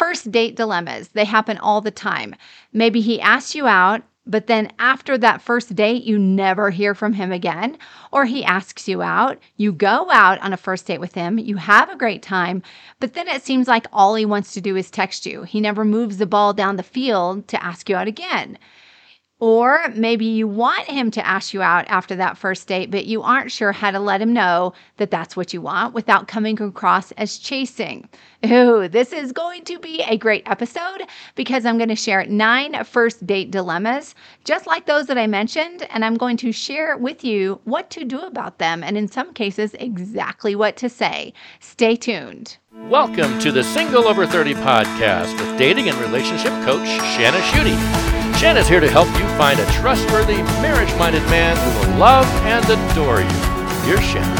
First date dilemmas, they happen all the time. Maybe he asks you out but then after that first date, you never hear from him again, or he asks you out, you go out on a first date with him, you have a great time, but then it seems like all he wants to do is text you. He never moves the ball down the field to ask you out again. Or maybe you want him to ask you out after that first date, but you aren't sure how to let him know that that's what you want without coming across as chasing. Ooh, this is going to be a great episode because I'm going to share nine first date dilemmas, just like those that I mentioned, and I'm going to share with you what to do about them, and in some cases, exactly what to say. Stay tuned. Welcome to the Single Over 30 podcast with dating and relationship coach Shana Schutte. Jen is here to help you find a trustworthy, marriage minded man who will love and adore you. Here's Shana.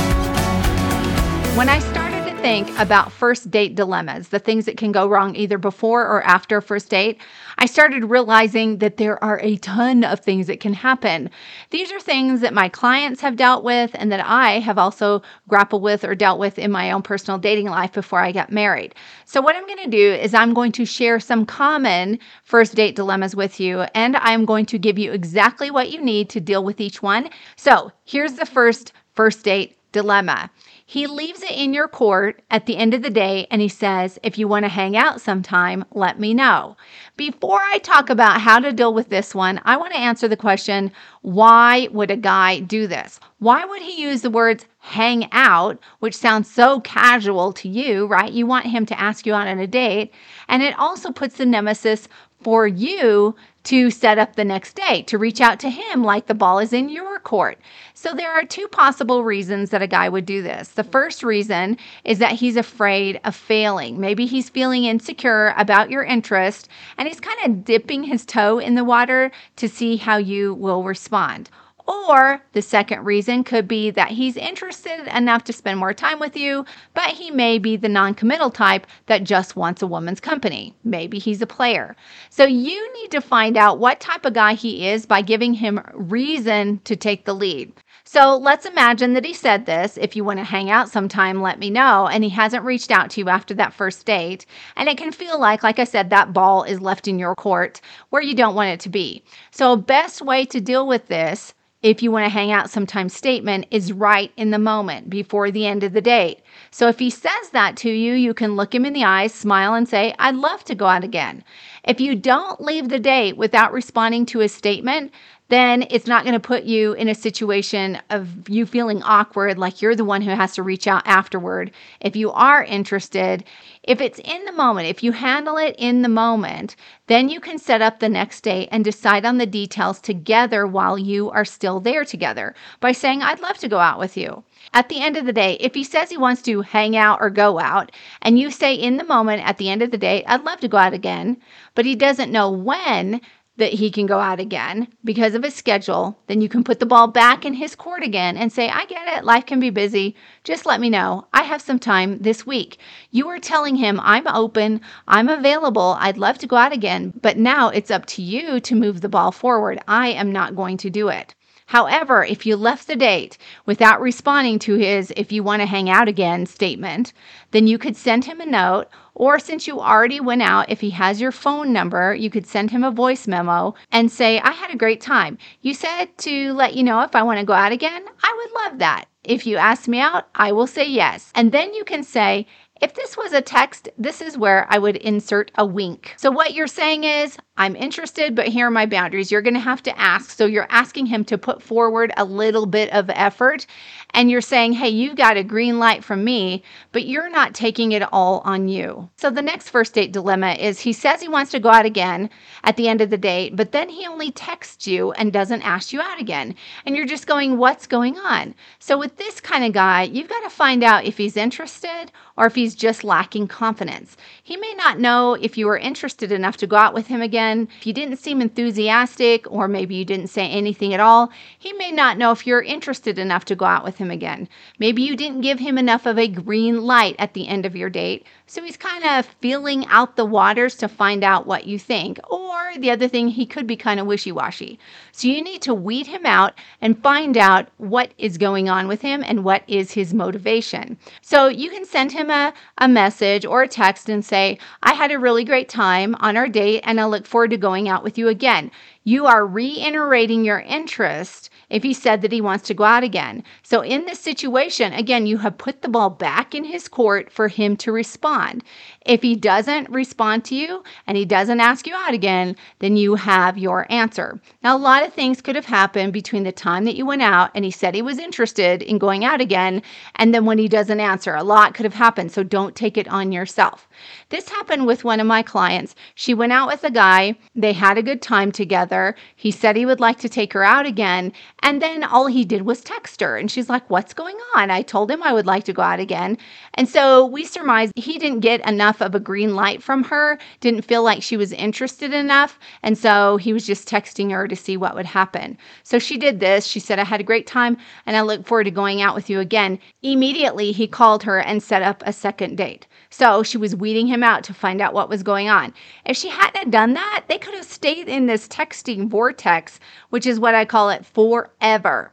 When I started to think about first date dilemmas, the things that can go wrong either before or after first date, I started realizing that there are a ton of things that can happen. These are things that my clients have dealt with and that I have also grappled with or dealt with in my own personal dating life before I got married. So, what I'm going to do is I'm going to share some common first date dilemmas with you, and I'm going to give you exactly what you need to deal with each one. So, here's the first first date dilemma. He leaves it in your court at the end of the day and he says, If you want to hang out sometime, let me know. Before I talk about how to deal with this one, I want to answer the question why would a guy do this? Why would he use the words hang out, which sounds so casual to you, right? You want him to ask you out on a date. And it also puts the nemesis for you to set up the next day, to reach out to him like the ball is in your court. So there are two possible reasons that a guy would do this. The first reason is that he's afraid of failing. Maybe he's feeling insecure about your interest and he's kind of dipping his toe in the water to see how you will respond. Or the second reason could be that he's interested enough to spend more time with you, but he may be the non committal type that just wants a woman's company. Maybe he's a player. So you need to find out what type of guy he is by giving him reason to take the lead. So let's imagine that he said this if you want to hang out sometime, let me know. And he hasn't reached out to you after that first date. And it can feel like, like I said, that ball is left in your court where you don't want it to be. So, best way to deal with this if you want to hang out sometime statement is right in the moment before the end of the date. So if he says that to you, you can look him in the eyes, smile, and say, I'd love to go out again. If you don't leave the date without responding to his statement, then it's not going to put you in a situation of you feeling awkward, like you're the one who has to reach out afterward. If you are interested, if it's in the moment, if you handle it in the moment, then you can set up the next day and decide on the details together while you are still there together by saying, I'd love to go out with you. At the end of the day, if he says he wants to hang out or go out, and you say in the moment at the end of the day, I'd love to go out again, but he doesn't know when, that he can go out again because of his schedule, then you can put the ball back in his court again and say, I get it. Life can be busy. Just let me know. I have some time this week. You are telling him, I'm open. I'm available. I'd love to go out again. But now it's up to you to move the ball forward. I am not going to do it. However, if you left the date without responding to his if you want to hang out again statement, then you could send him a note. Or since you already went out, if he has your phone number, you could send him a voice memo and say, I had a great time. You said to let you know if I want to go out again. I would love that. If you ask me out, I will say yes. And then you can say, if this was a text, this is where I would insert a wink. So, what you're saying is, I'm interested, but here are my boundaries. You're going to have to ask. So, you're asking him to put forward a little bit of effort. And you're saying, hey, you've got a green light from me, but you're not taking it all on you. So, the next first date dilemma is he says he wants to go out again at the end of the date, but then he only texts you and doesn't ask you out again. And you're just going, what's going on? So, with this kind of guy, you've got to find out if he's interested or if he's just lacking confidence. He may not know if you are interested enough to go out with him again. If you didn't seem enthusiastic, or maybe you didn't say anything at all, he may not know if you're interested enough to go out with him again. Maybe you didn't give him enough of a green light at the end of your date. So he's kind of feeling out the waters to find out what you think. Or the other thing, he could be kind of wishy washy. So you need to weed him out and find out what is going on with him and what is his motivation. So you can send him a, a message or a text and say, I had a really great time on our date and I look forward to going out with you again. You are reiterating your interest if he said that he wants to go out again. So, in this situation, again, you have put the ball back in his court for him to respond. If he doesn't respond to you and he doesn't ask you out again, then you have your answer. Now, a lot of things could have happened between the time that you went out and he said he was interested in going out again, and then when he doesn't answer. A lot could have happened, so don't take it on yourself. This happened with one of my clients. She went out with a guy, they had a good time together. He said he would like to take her out again, and then all he did was text her. And she's like, What's going on? I told him I would like to go out again. And so we surmised he didn't get enough of a green light from her, didn't feel like she was interested enough. And so he was just texting her to see what would happen. So she did this. She said, I had a great time and I look forward to going out with you again. Immediately, he called her and set up a second date. So she was weeding him out to find out what was going on. If she hadn't done that, they could have stayed in this texting vortex, which is what I call it forever.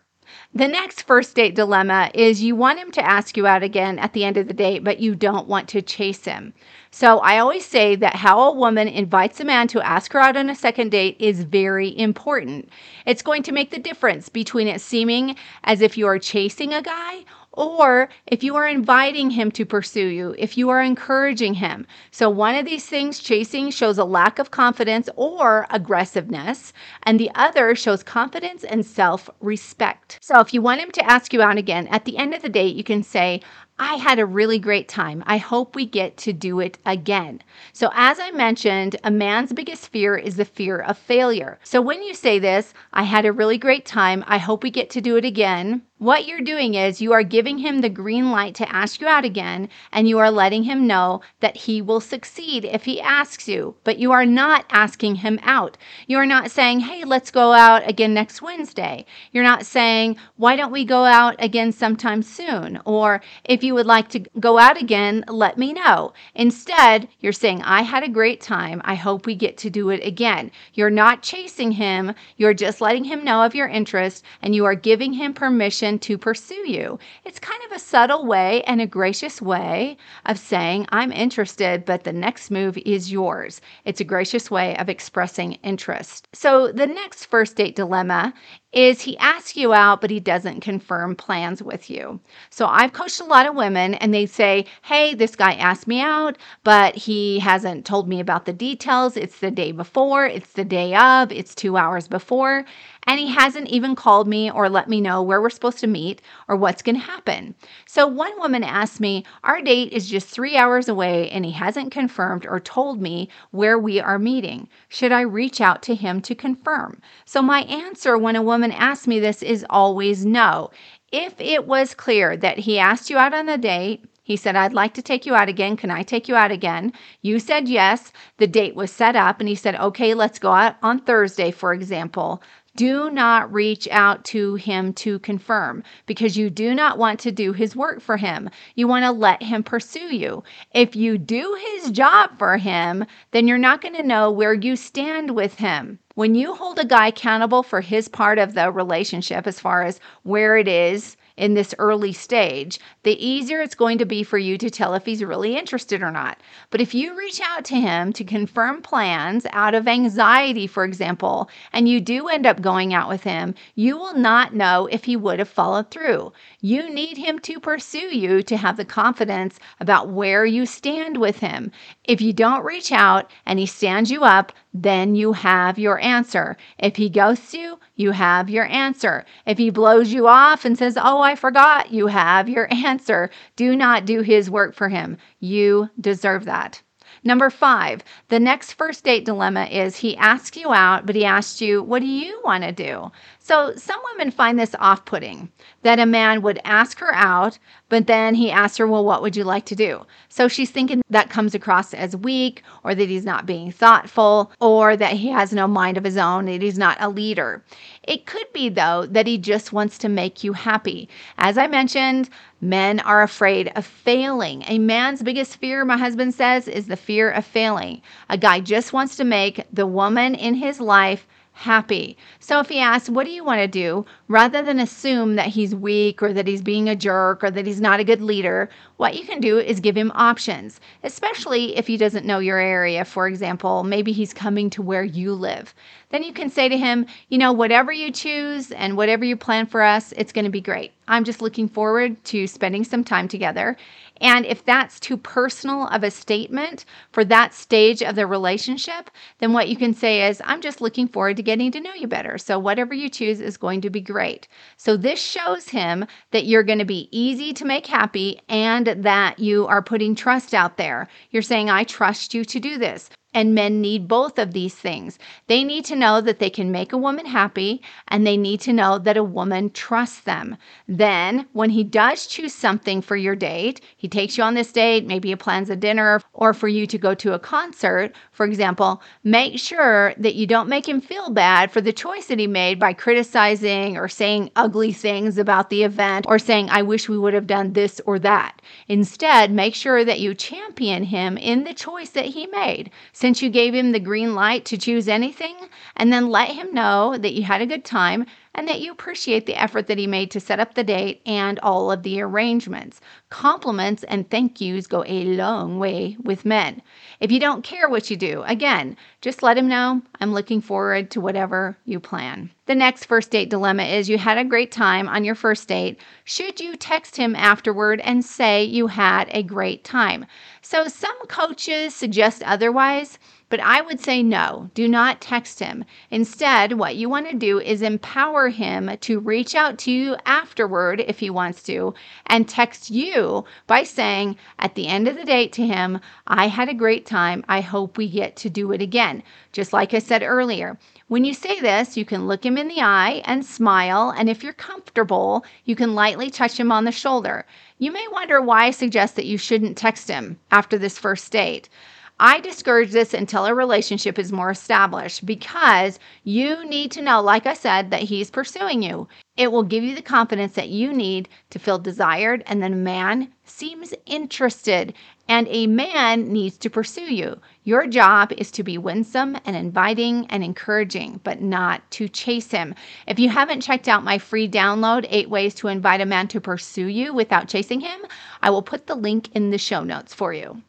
The next first date dilemma is you want him to ask you out again at the end of the date, but you don't want to chase him. So I always say that how a woman invites a man to ask her out on a second date is very important. It's going to make the difference between it seeming as if you are chasing a guy or if you are inviting him to pursue you, if you are encouraging him. So, one of these things, chasing, shows a lack of confidence or aggressiveness, and the other shows confidence and self respect. So, if you want him to ask you out again, at the end of the date, you can say, I had a really great time. I hope we get to do it again. So, as I mentioned, a man's biggest fear is the fear of failure. So, when you say this, I had a really great time. I hope we get to do it again. What you're doing is you are giving him the green light to ask you out again, and you are letting him know that he will succeed if he asks you, but you are not asking him out. You are not saying, hey, let's go out again next Wednesday. You're not saying, why don't we go out again sometime soon? Or if you would like to go out again, let me know. Instead, you're saying, I had a great time. I hope we get to do it again. You're not chasing him, you're just letting him know of your interest, and you are giving him permission to pursue you. It's kind of a subtle way and a gracious way of saying, I'm interested, but the next move is yours. It's a gracious way of expressing interest. So, the next first date dilemma is he asks you out, but he doesn't confirm plans with you. So I've coached a lot of women and they say, Hey, this guy asked me out, but he hasn't told me about the details. It's the day before, it's the day of, it's two hours before and he hasn't even called me or let me know where we're supposed to meet or what's going to happen. So, one woman asked me, Our date is just three hours away, and he hasn't confirmed or told me where we are meeting. Should I reach out to him to confirm? So, my answer when a woman asks me this is always no. If it was clear that he asked you out on a date, he said, I'd like to take you out again. Can I take you out again? You said yes. The date was set up, and he said, Okay, let's go out on Thursday, for example do not reach out to him to confirm because you do not want to do his work for him. You want to let him pursue you. If you do his job for him, then you're not going to know where you stand with him. When you hold a guy accountable for his part of the relationship, as far as where it is, in this early stage, the easier it's going to be for you to tell if he's really interested or not. But if you reach out to him to confirm plans out of anxiety, for example, and you do end up going out with him, you will not know if he would have followed through. You need him to pursue you to have the confidence about where you stand with him. If you don't reach out and he stands you up, then you have your answer. If he ghosts you, you have your answer. If he blows you off and says, Oh, I forgot, you have your answer. Do not do his work for him. You deserve that. Number five, the next first date dilemma is he asks you out, but he asks you, What do you want to do? So some women find this off putting that a man would ask her out, but then he asks her, Well, what would you like to do? So she's thinking that comes across as weak, or that he's not being thoughtful, or that he has no mind of his own, that he's not a leader. It could be, though, that he just wants to make you happy. As I mentioned, men are afraid of failing. A man's biggest fear, my husband says, is the fear of failing. A guy just wants to make the woman in his life happy. So if he asks, What do you want to do? rather than assume that he's weak or that he's being a jerk or that he's not a good leader, what you can do is give him options, especially if he doesn't know your area. For example, maybe he's coming to where you live. Then you can say to him, You know, whatever you choose and whatever you plan for us, it's going to be great. I'm just looking forward to spending some time together. And if that's too personal of a statement for that stage of the relationship, then what you can say is, I'm just looking forward to getting to know you better. So whatever you choose is going to be great. So this shows him that you're going to be easy to make happy and that you are putting trust out there. You're saying, I trust you to do this. And men need both of these things. They need to know that they can make a woman happy, and they need to know that a woman trusts them. Then, when he does choose something for your date, he takes you on this date, maybe he plans a dinner or for you to go to a concert, for example, make sure that you don't make him feel bad for the choice that he made by criticizing or saying ugly things about the event or saying, I wish we would have done this or that. Instead, make sure that you champion him in the choice that he made since you gave him the green light to choose anything, and then let him know that you had a good time and that you appreciate the effort that he made to set up the date and all of the arrangements. Compliments and thank yous go a long way with men. If you don't care what you do, again, just let him know I'm looking forward to whatever you plan. The next first date dilemma is you had a great time on your first date. Should you text him afterward and say you had a great time? So some coaches suggest otherwise. But I would say no, do not text him. Instead, what you want to do is empower him to reach out to you afterward if he wants to and text you by saying at the end of the date to him, I had a great time. I hope we get to do it again. Just like I said earlier, when you say this, you can look him in the eye and smile, and if you're comfortable, you can lightly touch him on the shoulder. You may wonder why I suggest that you shouldn't text him after this first date. I discourage this until a relationship is more established because you need to know, like I said, that he's pursuing you. It will give you the confidence that you need to feel desired, and then a man seems interested, and a man needs to pursue you. Your job is to be winsome and inviting and encouraging, but not to chase him. If you haven't checked out my free download, Eight Ways to Invite a Man to Pursue You Without Chasing Him, I will put the link in the show notes for you.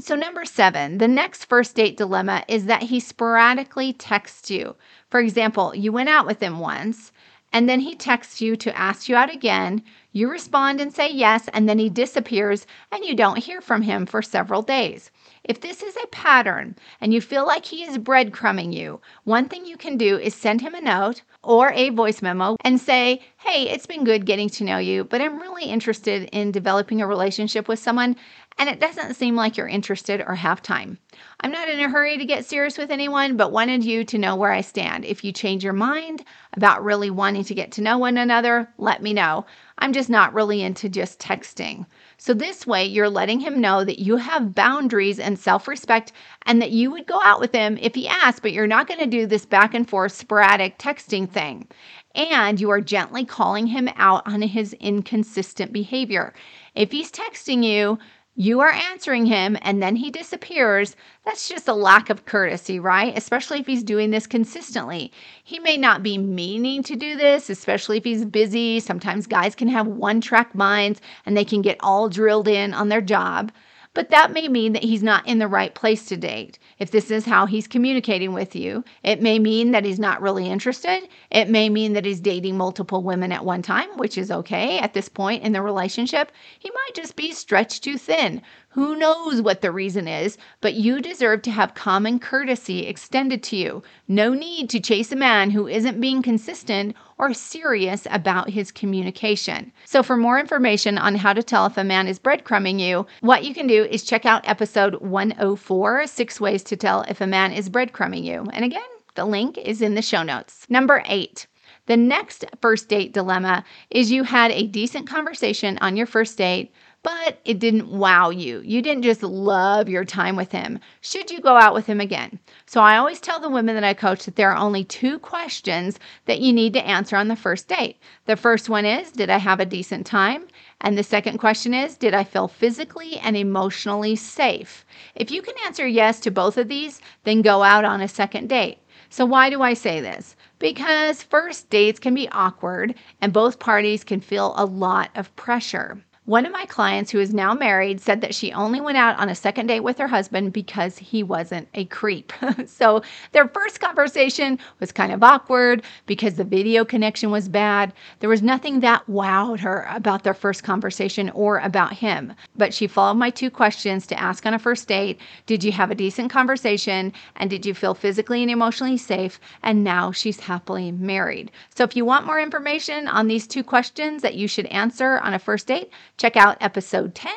So, number seven, the next first date dilemma is that he sporadically texts you. For example, you went out with him once and then he texts you to ask you out again. You respond and say yes, and then he disappears and you don't hear from him for several days. If this is a pattern and you feel like he is breadcrumbing you, one thing you can do is send him a note or a voice memo and say, Hey, it's been good getting to know you, but I'm really interested in developing a relationship with someone and it doesn't seem like you're interested or have time. I'm not in a hurry to get serious with anyone, but wanted you to know where I stand. If you change your mind about really wanting to get to know one another, let me know. I'm just not really into just texting. So, this way, you're letting him know that you have boundaries and self respect and that you would go out with him if he asked, but you're not going to do this back and forth sporadic texting thing. And you are gently calling him out on his inconsistent behavior. If he's texting you, you are answering him and then he disappears, that's just a lack of courtesy, right? Especially if he's doing this consistently. He may not be meaning to do this, especially if he's busy. Sometimes guys can have one track minds and they can get all drilled in on their job but that may mean that he's not in the right place to date. If this is how he's communicating with you, it may mean that he's not really interested. It may mean that he's dating multiple women at one time, which is okay at this point in the relationship. He might just be stretched too thin. Who knows what the reason is, but you deserve to have common courtesy extended to you. No need to chase a man who isn't being consistent or serious about his communication. So, for more information on how to tell if a man is breadcrumbing you, what you can do is check out episode 104 Six Ways to Tell If a Man is Breadcrumbing You. And again, the link is in the show notes. Number eight. The next first date dilemma is you had a decent conversation on your first date, but it didn't wow you. You didn't just love your time with him. Should you go out with him again? So I always tell the women that I coach that there are only two questions that you need to answer on the first date. The first one is Did I have a decent time? And the second question is Did I feel physically and emotionally safe? If you can answer yes to both of these, then go out on a second date. So, why do I say this? Because first dates can be awkward and both parties can feel a lot of pressure. One of my clients who is now married said that she only went out on a second date with her husband because he wasn't a creep. so their first conversation was kind of awkward because the video connection was bad. There was nothing that wowed her about their first conversation or about him. But she followed my two questions to ask on a first date Did you have a decent conversation? And did you feel physically and emotionally safe? And now she's happily married. So if you want more information on these two questions that you should answer on a first date, Check out episode 10,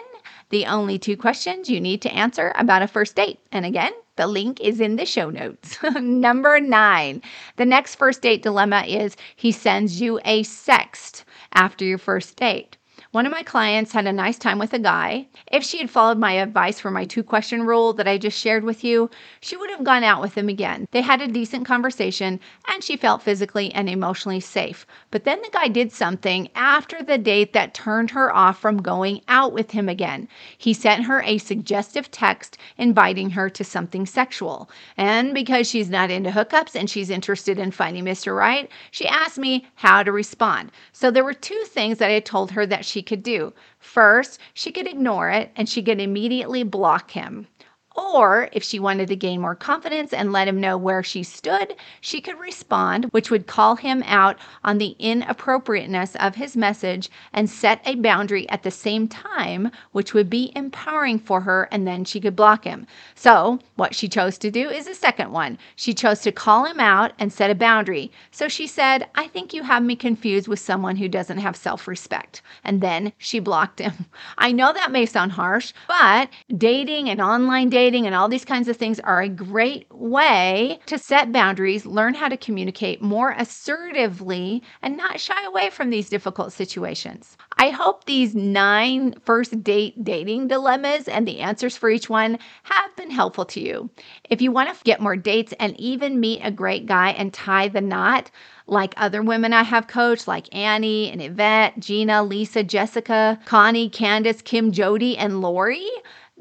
the only two questions you need to answer about a first date. And again, the link is in the show notes. Number nine, the next first date dilemma is he sends you a sext after your first date. One of my clients had a nice time with a guy. If she had followed my advice for my two question rule that I just shared with you, she would have gone out with him again. They had a decent conversation and she felt physically and emotionally safe. But then the guy did something after the date that turned her off from going out with him again. He sent her a suggestive text inviting her to something sexual. And because she's not into hookups and she's interested in finding Mr. Right, she asked me how to respond. So there were two things that I told her that she could do. First, she could ignore it and she could immediately block him. Or if she wanted to gain more confidence and let him know where she stood, she could respond, which would call him out on the inappropriateness of his message and set a boundary at the same time, which would be empowering for her, and then she could block him. So, what she chose to do is the second one. She chose to call him out and set a boundary. So she said, I think you have me confused with someone who doesn't have self respect. And then she blocked him. I know that may sound harsh, but dating and online dating dating and all these kinds of things are a great way to set boundaries, learn how to communicate more assertively, and not shy away from these difficult situations. I hope these nine first date dating dilemmas and the answers for each one have been helpful to you. If you want to get more dates and even meet a great guy and tie the knot, like other women I have coached, like Annie and Yvette, Gina, Lisa, Jessica, Connie, Candace, Kim, Jody, and Lori,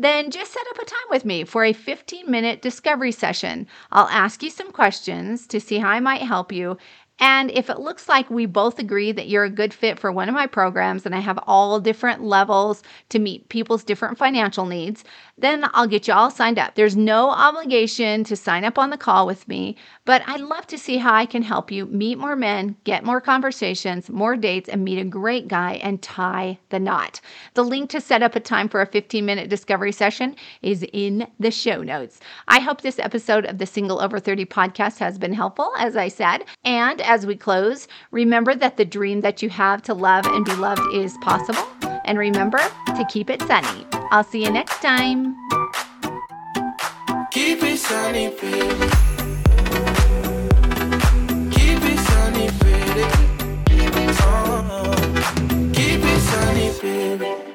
then just set up a time with me for a 15 minute discovery session. I'll ask you some questions to see how I might help you and if it looks like we both agree that you're a good fit for one of my programs and I have all different levels to meet people's different financial needs, then I'll get you all signed up. There's no obligation to sign up on the call with me, but I'd love to see how I can help you meet more men, get more conversations, more dates, and meet a great guy and tie the knot. The link to set up a time for a 15 minute discovery session is in the show notes. I hope this episode of the Single Over 30 podcast has been helpful, as I said. And as we close, remember that the dream that you have to love and be loved is possible. And remember to keep it sunny. I'll see you next time. Keep it sunny, baby. Keep it sunny, baby. Oh, keep it, sunny, baby.